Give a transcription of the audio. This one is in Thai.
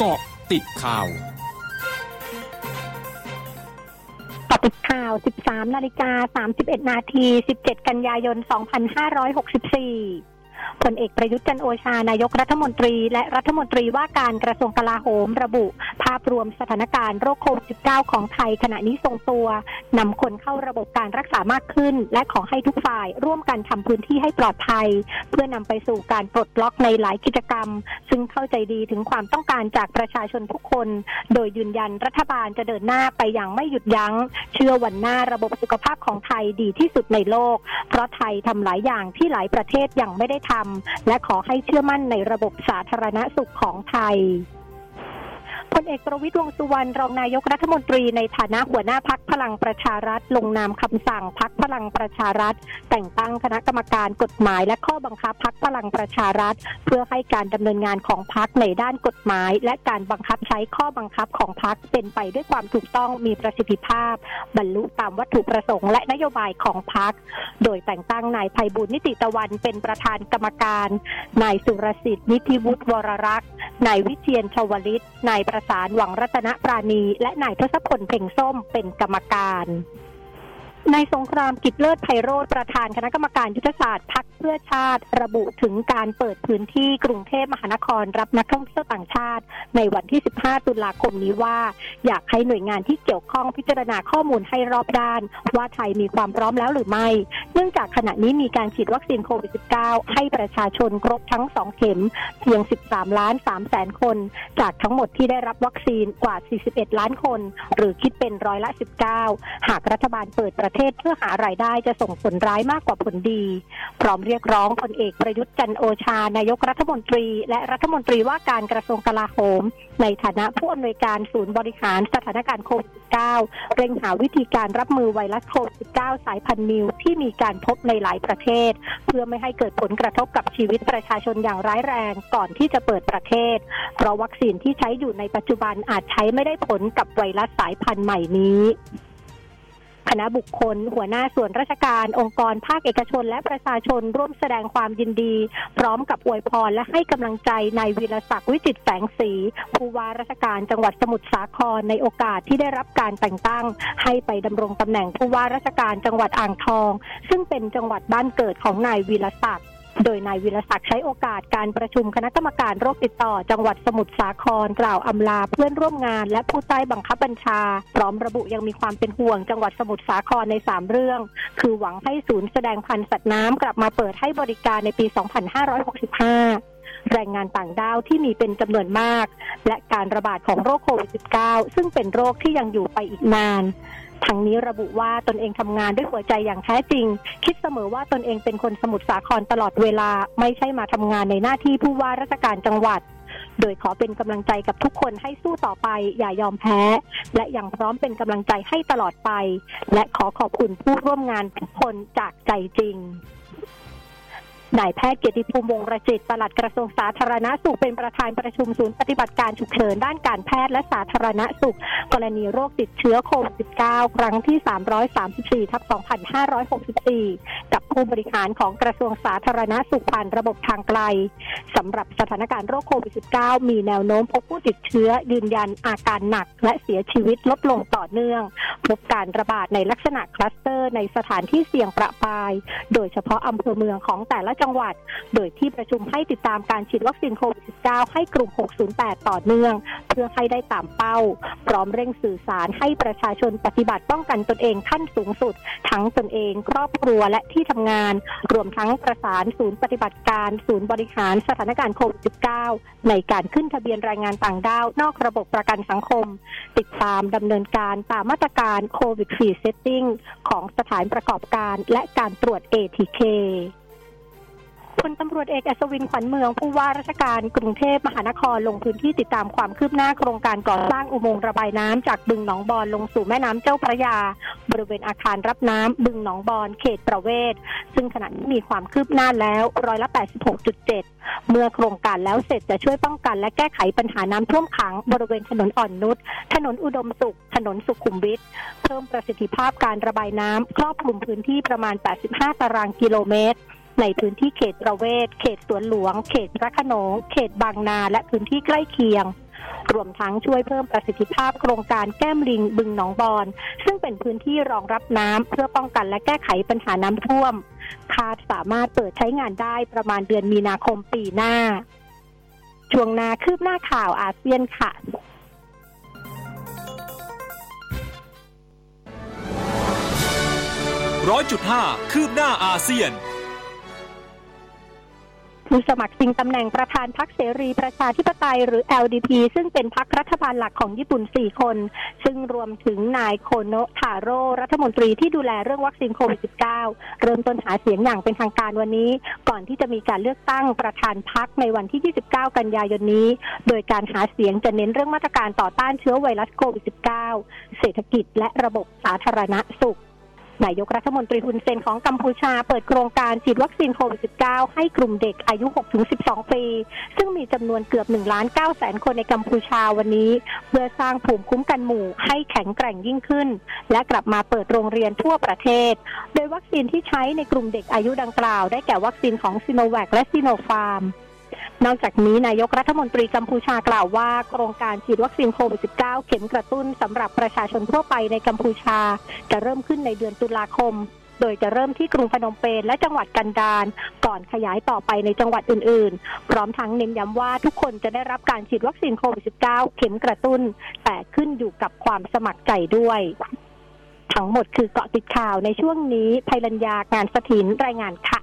เกาะติดข่าวกาะติดข่าว 13 นาฬิกา 31 นาที 17 กันยายน 2564 ผลเอกประยุทธ์จันโอชานายกรัฐมนตรี และรัฐมนตรีว่าการกระทรวงกลาโหมระบุ ภาพรวมสถานการณ์โรคโควิด -19 ของไทยขณะนี้ทรงตัวนำคนเข้าระบบการรักษามากขึ้น และขอให้ทุกฝ่ายร่วมกันทำพื้นที่ให้ปลอดภัย เพื่อนำไปสู่การปลดล็อกในหลายกิจกรรม ซึ่งเข้าใจดีถึงความต้องการจากประชาชนทุกคน โดยยืนยันรัฐบาลจะเดินหน้าไปอย่างไม่หยุดยัง้ง เชื่อวันหน้าระบบสุขภาพของไทยดีที่สุดในโลก เพราะไทยทำหลายอย่างที่หลายประเทศยังไม่ได้ทำและขอให้เชื่อมั่นในระบบสาธารณสุขของไทย พลเอกประวิตรวงสุวรรณรองนายกรัฐมนตรีในฐานะหัวหน้าพักพลังประชารัฐ ลงนามคำสั่งพักพลังประชารัฐ แต่งตั้งคณะกรรมการกฎหมายและข้อบังคับพักพลังประชารัฐ เพื่อให้การดำเนินงานของพักในด้านกฎหมาย และการบังคับใช้ข้อบังคับของพักเป็นไปด้วยความถูกต้องมีประสิทธิภาพ บรรลุตามวัตถุประสงค์และนโยบายของพักโดยแต่งตั้งนายภัยบุญนิติตะวันเป็นประธานกรรมการนายสุรสิทธิ์นิติวุฒิวรรักษ์นายวิเชียนชวลิตนายประสานหวังรัตนปราณี และนายทศพลเพ่งส้มเป็นกรรมการ ในสงครามกิจเลิศไพโรธประธานคณะกรรมการยุทธศาสตร์พักเพื่อชาติ ระบุถึงการเปิดพื้นที่กรุงเทพมหานครรับนักท่องเที่ยวต่างชาติ ในวันที่ 15 ตุลาคมนี้ว่า อยากให้หน่วยงานที่เกี่ยวข้องพิจารณาข้อมูลให้รอบด้าน ว่าไทยมีความพร้อมแล้วหรือไม่ เนื่องจากขณะนี้มีการฉีดวัคซีนโควิด -19 ให้ประชาชนครบทั้ง 2 เข็ม เพียง 13 ล้าน3แสนคน จากทั้งหมดที่ได้รับวัคซีนกว่า 41 ล้านคน หรือคิดเป็นร้อยละ 19 หากรัฐบาลเปิดประประเทศเพื่อหารายได้จะส่งผลร้ายมากกว่าผลดี พร้อมเรียกร้องพลเอกประยุทธ์จันโอชานายกรัฐมนตรี และรัฐมนตรีว่าการกระทรวงกลาโหม ในฐานะผู้อำนวยการศูนย์บริหารสถานการณ์โควิด -19 เร่งหาวิธีการรับมือไวรัสโควิด -19 สายพันธุ์มิวที่มีการพบในหลายประเทศ เพื่อไม่ให้เกิดผลกระทบกับชีวิตประชาชนอย่างร้ายแรงก่อนที่จะเปิดประเทศ เพราะวัคซีนที่ใช้อยู่ในปัจจุบันอาจใช้ไม่ได้ผลกับไวรัสสายพันธุ์ใหม่นี้ คณะบุคคล หัวหน้าส่วนราชการ องค์กรภาคเอกชน และประชาชนร่วมแสดงความยินดี พร้อมกับอวยพรและให้กำลังใจนายวีรศักดิ์วิจิตแสงสีผู้ว่าราชการจังหวัดสมุทรสาครในโอกาสที่ได้รับการแต่งตั้ง ให้ไปดำรงตำแหน่งผู้ว่าราชการจังหวัดอ่างทอง ซึ่งเป็นจังหวัดบ้านเกิดของนายวีรศักดิ์ โดยนายวิรศักดิ์ใช้โอกาสการประชุมคณะกรรมการโรคติดต่อ จังหวัดสมุทรสาครกล่าวอำลาเพื่อนร่วมงาน และผู้ใต้บังคับบัญชา พร้อมระบุยังมีความเป็นห่วงจังหวัดสมุทรสาครใน 3 เรื่อง คือหวังให้ศูนย์แสดงพันธุ์สัตว์น้ำกลับมาเปิดให้บริการในปี 2565แรงงานต่างด้าวที่มีเป็นจำนวนมาก และการระบาดของโรคโควิด -19 ซึ่งเป็นโรคที่ยังอยู่ไปอีกนาน ทั้งนี้ระบุว่าตนเองทำงานด้วยหัวใจอย่างแท้จริง คิดเสมอว่าตนเองเป็นคนสมุทรสาครตลอดเวลา ไม่ใช่มาทำงานในหน้าที่ผู้ว่าราชการจังหวัด โดยขอเป็นกำลังใจกับทุกคนให้สู้ต่อไป อย่ายอมแพ้ และยังพร้อมเป็นกำลังใจให้ตลอดไป และขอขอบคุณผู้ร่วมงานทุกคนจากใจจริง นายแพทย์เกียรติภูมิวงรจิตปลัดกระทรวงสาธารณสุขเป็นประธานประชุมศูนย์ปฏิบัติการฉุกเฉินด้านการแพทย์และสาธารณสุข กรณีโรคติดเชื้อโควิด -19 ครั้งที่ 334 ทับ 2564 กับผู้บริหารของกระทรวงสาธารณสุขผ่านระบบทางไกลสำหรับสถานการณ์โรคโควิด -19 มีแนวโน้มพบผู้ติดเชื้อยืนยันอาการหนักและเสียชีวิตลดลงต่อเนื่องพบการระบาดในลักษณะคลัสเตอร์ในสถานที่เสี่ยงประปาย โดยเฉพาะอำเภอเมืองของแต่ละจังหวัด โดยที่ประชุมให้ติดตามการฉีดวัคซีนโควิด -19 ให้กลุ่ม 608 ต่อเนื่อง เพื่อให้ได้ตามเป้า พร้อมเร่งสื่อสารให้ประชาชนปฏิบัติป้องกันตนเองขั้นสูงสุด ทั้งตนเอง ครอบครัวและที่ทำงาน รวมทั้งประสานศูนย์ปฏิบัติการ ศูนย์บริหารสถานการณ์โควิด -19 ในการขึ้นทะเบียนแรงงานต่างด้าวนอกระบบประกันสังคม ติดตามดำเนินการตามมาตรการ COVID Free Setting ของสถานประกอบการและการตรวจ ATK ลตำรวจเอกอัศวินขวัญเมือง ผู้ว่าราชการกรุงเทพมหานครลงพื้นที่ติดตามความคืบหน้าโครงการก่อสร้างอุโมงค์ระบายน้ำจากบึงหนองบอนลงสู่แม่น้ำเจ้าพระยา บริเวณอาคารรับน้ำบึงหนองบอนเขตประเวศ ซึ่งขณะนี้มีความคืบหน้าแล้วร้อยละ 86.7 เมื่อโครงการแล้วเสร็จจะช่วยป้องกัน และแก้ไขปัญหาน้ำท่วมขัง บริเวณถนนอ่อนนุชถนนอุดมสุข ถนนสุขุมวิทเพิ่มประสิทธิภาพการระบายน้ำครอบคลุมพื้นที่ประมาณ 85 ตารางกิโลเมตร ในพื้นที่เขตประเวศ เขตสวนหลวง เขตพระขนง เขตบางนาและพื้นที่ใกล้เคียง รวมทั้งช่วยเพิ่มประสิทธิภาพโครงการแก้มลิงบึงหนองบอน ซึ่งเป็นพื้นที่รองรับน้ำเพื่อป้องกันและแก้ไขปัญหาน้ำท่วม คาดสามารถเปิดใช้งานได้ประมาณเดือนมีนาคมปีหน้า ช่วงนาคืบหน้าข่าวอาเซียนค่ะร้อยจุดห้าคืบหน้าอาเซียน ผู้สมัครชิงตำแหน่งประธานพรรคเสรีประชาธิปไตยหรือ LDP ซึ่งเป็นพรรครัฐบาลหลักของญี่ปุ่น 4 คน ซึ่งรวมถึงนายโคโนะทาโร่รัฐมนตรีที่ดูแลเรื่องวัคซีนโควิด -19 เริ่มต้นหาเสียงอย่างเป็นทางการวันนี้ ก่อนที่จะมีการเลือกตั้งประธานพรรคในวันที่ 29 กันยายนนี้ โดยการหาเสียงจะเน้นเรื่องมาตรการต่อต้านเชื้อไวรัสโควิด -19 เศรษฐกิจและระบบสาธารณสุข นายกรัฐมนตรีฮุนเซนของกัมพูชาเปิดโครงการฉีดวัคซีนโควิด -19 ให้กลุ่มเด็กอายุ 6-12 ปี ซึ่งมีจำนวนเกือบ1ล้าน9แสนคนในกัมพูชาวันนี้ เพื่อสร้างภูมิคุ้มกันหมู่ให้แข็งแกร่งยิ่งขึ้น และกลับมาเปิดโรงเรียนทั่วประเทศ โดยวัคซีนที่ใช้ในกลุ่มเด็กอายุดังกล่าว ได้แก่วัคซีนของซิโนแวคและซิโนฟาร์ม นอกจากนี้นายกรัฐมนตรีกัมพูชากล่าวว่า โครงการฉีดวัคซีนโควิด -19 เข็มกระตุ้นสำหรับประชาชนทั่วไปในกัมพูชา จะเริ่มขึ้นในเดือนตุลาคม โดยจะเริ่มที่กรุงพนมเปญและจังหวัดกันดารก่อนขยายต่อไปในจังหวัดอื่น ๆ พร้อมทั้งเน้นย้ำว่าทุกคนจะได้รับการฉีดวัคซีนโควิด -19 เข็มกระตุ้น แต่ขึ้นอยู่กับความสมัครใจด้วยทั้งหมดคือเกาะติดข่าวในช่วงนี้ภัยรัญญางานสถินรายงานค่ะ